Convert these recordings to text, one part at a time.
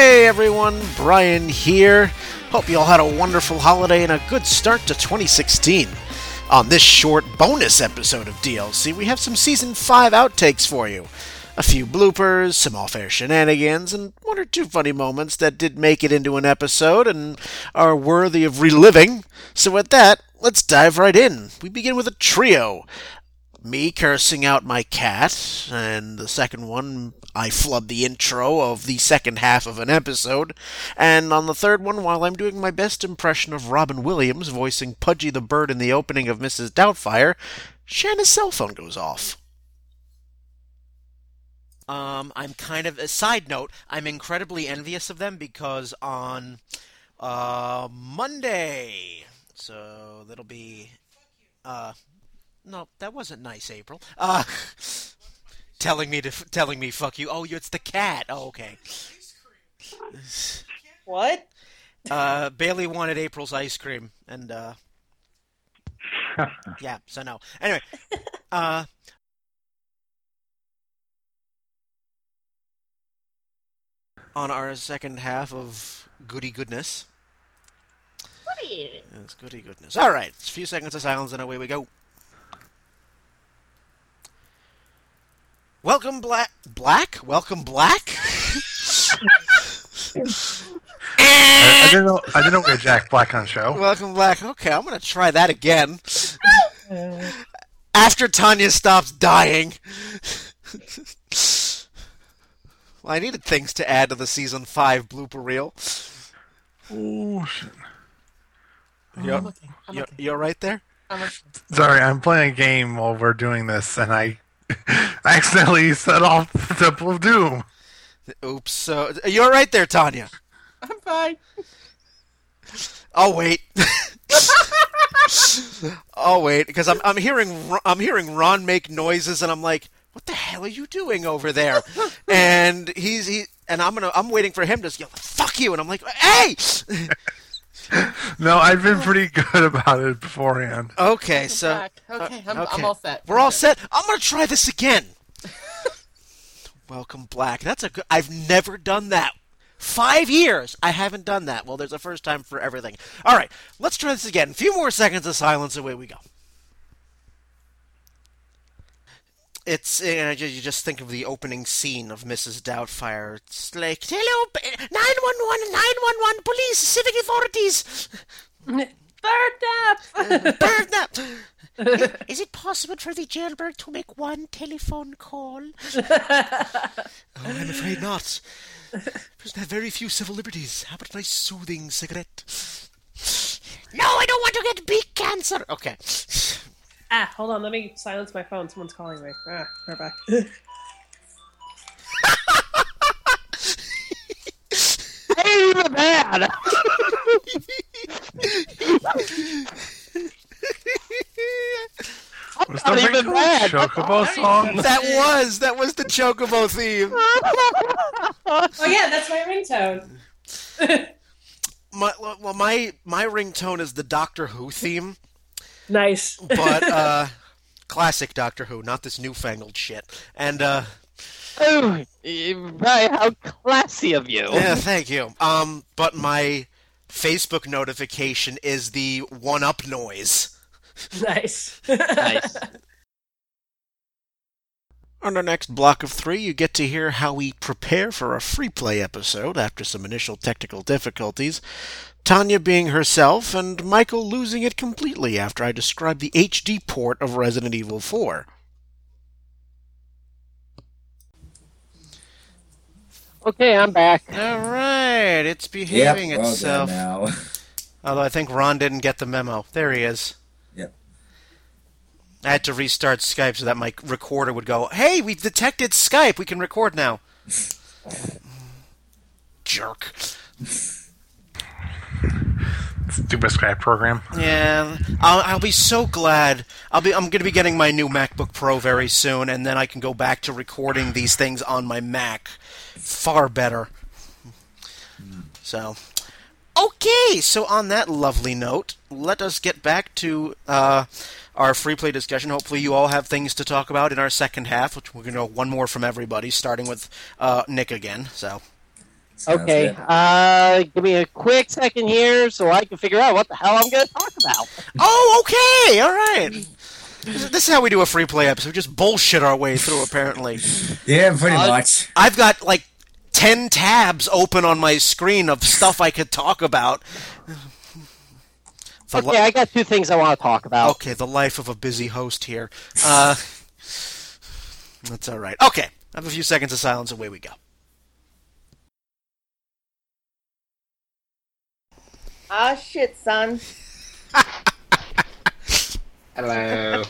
Hey everyone, Brian here. Hope you all had a wonderful holiday and a good start to 2016. On this short bonus episode of DLC, we have some Season 5 outtakes for you. A few bloopers, some off air shenanigans, and one or two funny moments that did make it into an episode and are worthy of reliving. So, with that, let's dive right in. We begin with a trio me cursing out my cat, and the second one, I flub the intro of the second half of an episode, and on the third one, while I'm doing my best impression of Robin Williams voicing Pudgy the Bird in the opening of Mrs. Doubtfire, Shanna's cell phone goes off. Um, I'm kind of a side note. I'm incredibly envious of them because on uh, Monday, so that'll be uh, no, that wasn't nice, April. Uh, telling me to telling me fuck you. Oh, you it's the cat. Oh, okay. What? Uh, Bailey wanted April's ice cream, and uh, yeah, so no. Anyway, uh, on our second half of Goody Goodness. Goody. It's Goody Goodness. All right, a few seconds of silence, and away we go. Welcome, Black. Black? Welcome, Black? I, I didn't know. I didn't know we had Jack Black on show. Welcome, Black. Okay, I'm going to try that again. After Tanya stops dying. well, I needed things to add to the season 5 blooper reel. Oh shit! You're, I'm looking. I'm you're, looking. you're right there? I'm. Sorry, I'm playing a game while we're doing this, and I accidentally set off the Temple of Doom. Oops. So you're right there, Tanya. I'm fine. Oh wait. oh wait, because I'm I'm hearing I'm hearing Ron make noises, and I'm like, what the hell are you doing over there? and he's he and I'm gonna I'm waiting for him to yell, fuck you, and I'm like, hey. No, I've been pretty good about it beforehand. okay, so Back. Okay, I'm, okay. I'm all set. We're all set. I'm gonna try this again. Welcome, Black. That's a good. I've never done that. Five years. I haven't done that. Well, there's a first time for everything. All right, let's try this again. A few more seconds of silence. Away we go. It's uh, you you just think of the opening scene of Mrs. Doubtfire. It's like hello, nine one one, nine one one, police, civic authorities. Third nap. Bird nap. Is, is it possible for the jailbird to make one telephone call? oh, I'm afraid not. There's not very few civil liberties. How about a nice soothing cigarette? No, I don't want to get beak cancer. Okay. Ah, hold on. Let me silence my phone. Someone's calling me. Ah, we're back. ain't even bad. Was not the even Ringo bad. Chocobo song? That was that was the Chocobo theme. oh yeah, that's my ringtone. My, well, my my ringtone is the Doctor Who theme, nice. but uh, classic Doctor Who, not this newfangled shit. And uh, Oh, right, how classy of you. Yeah, thank you. Um, but my Facebook notification is the one up noise. nice. Nice. On our next block of three, you get to hear how we prepare for a free play episode after some initial technical difficulties, Tanya being herself, and Michael losing it completely after I describe the HD port of Resident Evil 4. Okay, I'm back. All right, it's behaving Yep, well itself. done now. Although I think Ron didn't get the memo. There he is. I had to restart Skype so that my recorder would go, "Hey, we detected Skype. We can record now." Jerk. Stupid Skype program. Yeah, I'll, I'll be so glad. I'll be. I'm going to be getting my new MacBook Pro very soon, and then I can go back to recording these things on my Mac. Far better. So, okay. So on that lovely note, let us get back to uh, our free play discussion. Hopefully, you all have things to talk about in our second half, which we're going to go one more from everybody, starting with uh, Nick again. So, Sounds Okay, uh, give me a quick second here so I can figure out what the hell I'm going to talk about. Oh, okay, all right. This is how we do a free play episode. We just bullshit our way through. Apparently, Yeah, pretty Uh, much. I've got like ten tabs open on my screen of stuff I could talk about. The li- Okay, I got two things I want to talk about. Okay, the life of a busy host here. Uh, that's all right. Okay, I have a few seconds of silence. Away we go. Ah, shit, son. Hello.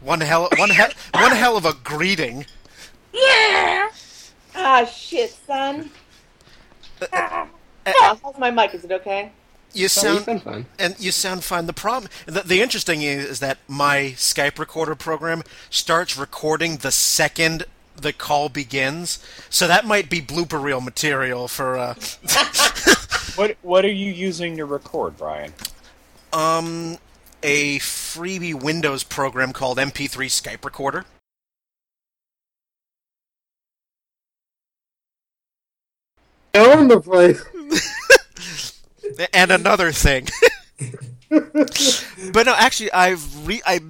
One hell, one hell, one hell of a greeting. Ah, shit, son. Uh, Ah, how's my mic? Is it okay? You So you sound sound fine. and you sound fine. The problem, the, the interesting is, is that my Skype recorder program starts recording the second the call begins, so that might be blooper reel material for uh, What What are you using to record, Brian? um a freebie Windows program called MP3 Skype Recorder. Own the place. and another thing. but no, actually, I've re I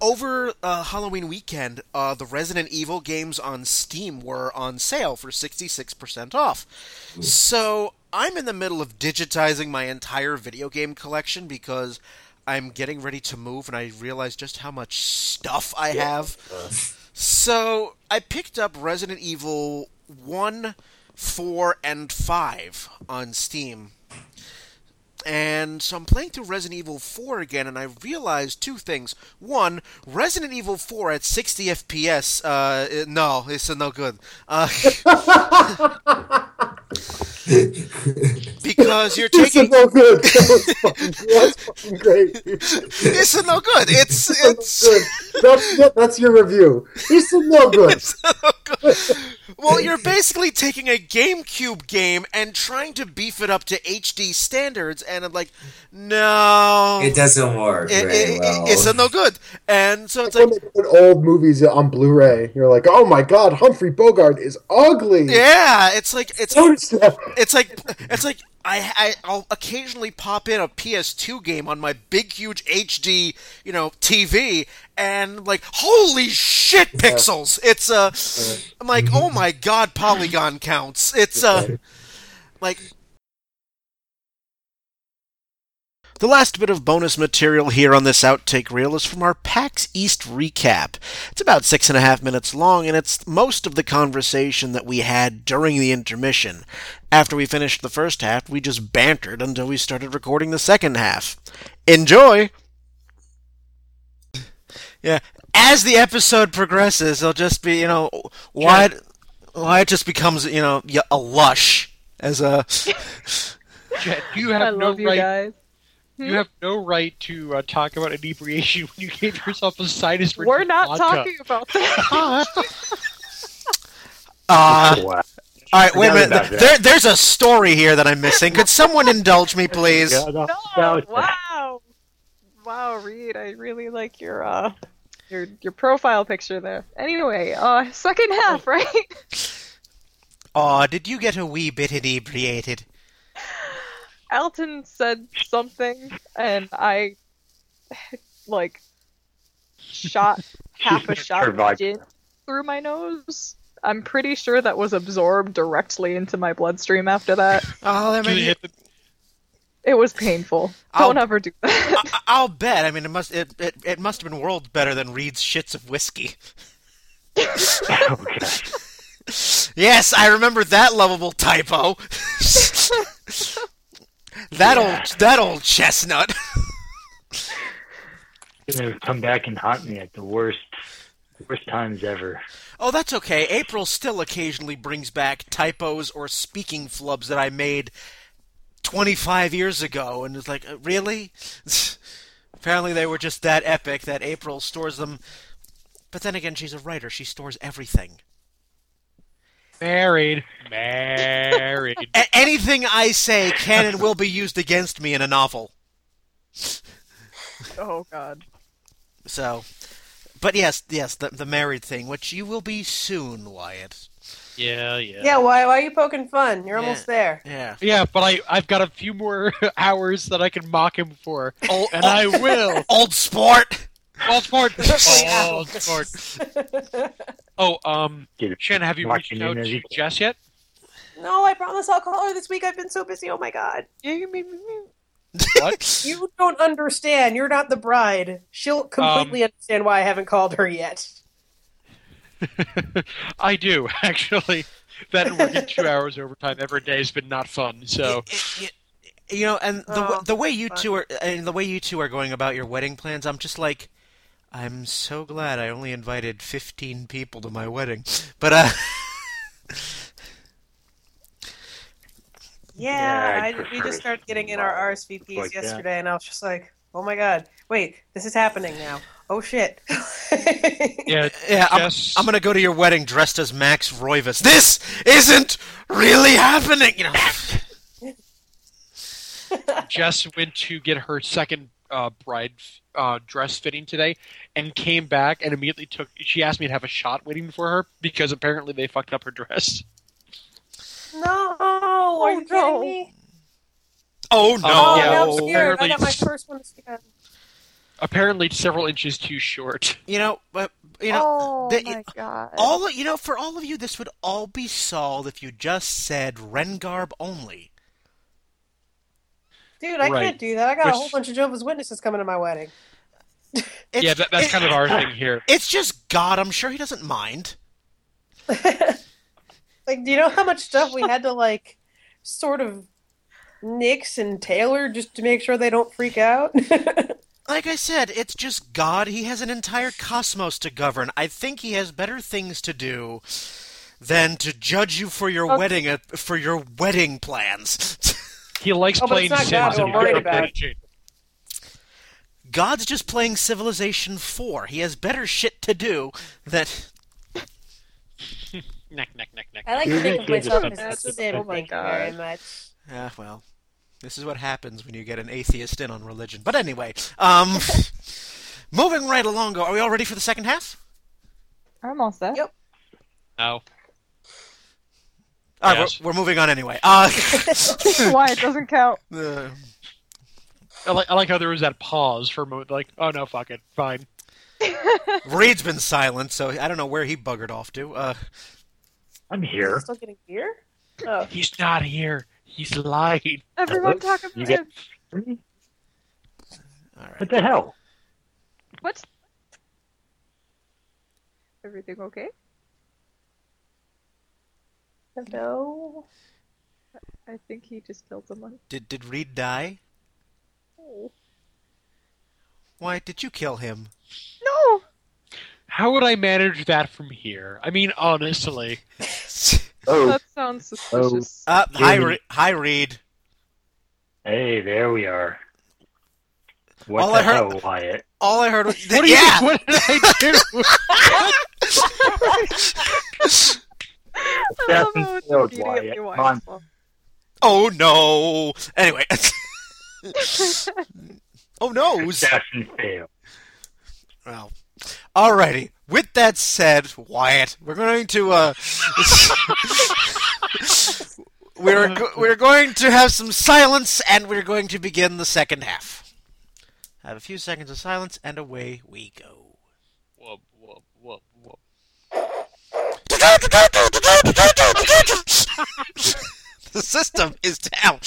over uh, Halloween weekend, uh, the Resident Evil games on Steam were on sale for sixty six percent off. So I'm in the middle of digitizing my entire video game collection because I'm getting ready to move, and I realize just how much stuff I have. So I picked up Resident Evil 1, 4, and 5 on Steam. And so I'm playing through Resident Evil 4 again, and I realized two things. One, Resident Evil 4 at 60 FPS, uh, it- no, it's no good. Uh, because you're taking. no good. That fucking, that's fucking great. It's no good. It's. It's good. That's, that's your review. This is no good. well, you're basically taking a GameCube game and trying to beef it up to HD standards, and I'm like, no, It doesn't work it- very it- well. it's a no good. And so it's When like, they put old movies on Blu-ray, you're like, oh my god, Humphrey Bogart is ugly. yeah, it's like it's it's like it's like I, I I'll occasionally pop in a PS2 game on my big huge HD you know TV and like holy shit pixels! It's uh I'm like oh my god polygon counts. It's uh like the last bit of bonus material here on this outtake reel is from our PAX East recap. It's about six and a half minutes long, and it's most of the conversation that we had during the intermission. After we finished the first half, we just bantered until we started recording the second half. Enjoy! Yeah, as the episode progresses, it'll just be, you know, why, it- why it just becomes, you know, a lush as a. Jet, you have I no love you right. guys. You have no right to uh, talk about inebriation when you gave yourself a sinus. rinse We're with not vodka. talking about that. Uh, Wow. all right, wait a minute. There, there's a story here that I'm missing. Could someone indulge me, please? No, No, no, wow, wow, Reed, I really like your uh, your your profile picture there. Anyway, uh, second half, right? Aw, did you get a wee bit inebriated? Alton said something, and I like shot half a shot of gin through my nose. I'm pretty sure that was absorbed directly into my bloodstream after that. Oh, that made hit the- It was painful. I'll- Don't ever do that. I- I'll bet. I mean, it must it, it, it must have been worlds better than Reed's shits of whiskey. okay. Yes, I remember that lovable typo. That old that old chestnut. Gonna come back and haunt me at the worst, worst times ever. Oh, that's okay. April still occasionally brings back typos or speaking flubs that I made 25 years ago, and it's like, uh, really? Apparently, they were just that epic that April stores them. But then again, she's a writer. She stores everything. Married. Married. A- anything I say can and will be used against me in a novel. oh God. So, but yes, yes, the, the married thing, which you will be soon, Wyatt. Yeah, yeah. Yeah, why, why are you poking fun? You're Yeah. almost there. Yeah. Yeah, but I, I've got a few more hours that I can mock him for. Oh, and I will. Old sport. Old sport. Yeah. Old sport. Oh, um, Get. Shannon, have you reached Watching out to Jess yet? no, I promise I'll call her this week. I've been so busy. Oh my god. What? You don't understand. You're not the bride. She'll completely understand why I haven't called her yet. I do, actually. That and working two hours overtime every day has been not fun, so. It- it- you know, and the Oh, the way you fun. two are, and the way you two are going about your wedding plans, I'm just like, I'm so glad I only invited 15 people to my wedding. But uh, Yeah, Yeah, I'd we just started getting in our RSVPs like that. yesterday, and I was just like, "Oh my god, wait, this is happening now! Oh shit!" Yeah, yeah, I'm, I'm gonna go to your wedding dressed as Max Roivas. This isn't really happening. You know. Jess went to get her second uh, bride uh, dress fitting today and came back and immediately took. She asked me to have a shot waiting for her because apparently they fucked up her dress. no, are you no. kidding me? Oh no! Oh, yeah, now I'm well, scared. I apparently- got my first one. To Apparently, several inches too short. You know, but you know, oh the- my god. all you know, for all of you, this would all be solved if you just said Rengarb only. Dude, I Right. can't do that. I got a whole bunch of Jehovah's Witnesses coming to my wedding. It's, yeah, that, that's it- kind of our thing here. It's just God. I'm sure he doesn't mind. Like, do you know how much stuff we had to like, sort of, nix and tailor just to make sure they don't freak out? Like I said, it's just God. He has an entire cosmos to govern. I think he has better things to do than to judge you for your Okay. wedding uh, for your wedding plans. He likes Oh, playing it's not God Sims and I'm worried he about. doesn't God's just playing Civilization 4. He has better shit to do than Neck, neck, neck, neck. I like to think of the kid myself that as That's a just- sim. oh my Thank you very much. Yeah, well, this is what happens when you get an atheist in on religion. But anyway, um, moving right along. Are we all ready for the second half? I'm all set. Yep. No. All right, Yes. we're, we're moving on anyway. Uh, Why it doesn't count? uh, I like, I like how there was that pause for a moment, like, oh no, fuck it, fine. Reed's been silent, so I don't know where he buggered off to. Uh, I'm here. Still getting here? Oh. He's not here. He's lying. Everyone Hello? talk about You get- him. all right. What the hell? What? Everything okay? Hello? I think he just killed someone. Did did Reed die? Why did you kill him? No! How would I manage that from here? I mean, honestly. Oh, That sounds suspicious. Uh, hi, Re- hi, Reed. hey, there we are. What All the I heard- hell, Wyatt? All I heard was What, do you, what did I do? I love Assassin how it's failed, immediately Wyatt. Wyatt's Come on. fault. Oh no. Anyway. oh no. Assassin failed. Well, alrighty. With that said, Wyatt, we're going to uh, we're go- we're going to have some silence, and we're going to begin the second half. Have a few seconds of silence, and away we go. whoop, whoop, whoop, whoop. the system is down.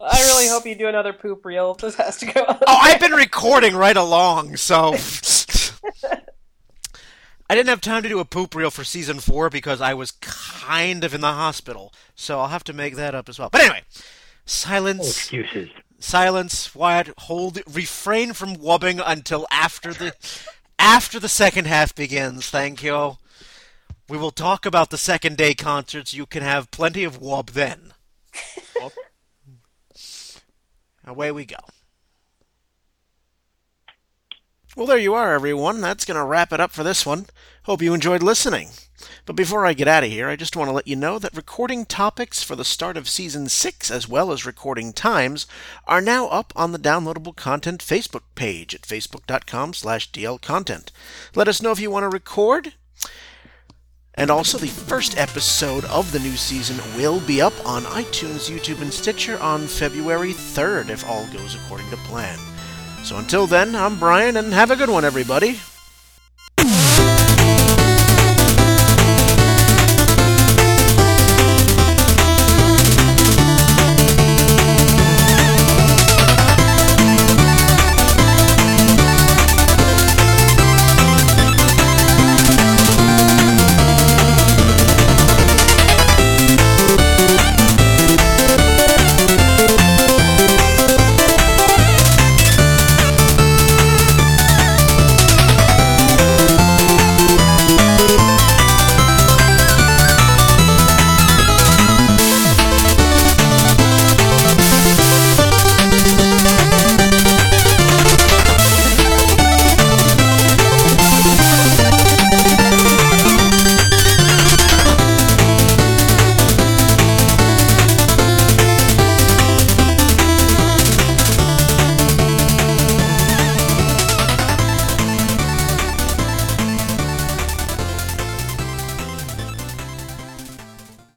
I really hope you do another poop reel if this has to go. Oh, I've been recording right along, so I didn't have time to do a poop reel for season four because I was kind of in the hospital. So I'll have to make that up as well. But anyway, No silence, excuses. silence. Wyatt, hold, refrain from wubbing until after the after the second half begins. Thank you. We will talk about the second day concerts. You can have plenty of wub then. Away we go. Well, there you are, everyone. That's going to wrap it up for this one. Hope you enjoyed listening. But before I get out of here, I just want to let you know that recording topics for the start of season 6 as well as recording times are now up on the downloadable content Facebook page at facebook.com slash dlcontent. Let us know if you want to record And also, the first episode of the new season will be up on iTunes, YouTube, and Stitcher on February 3rd, if all goes according to plan. So until then, I'm Brian, and have a good one, everybody.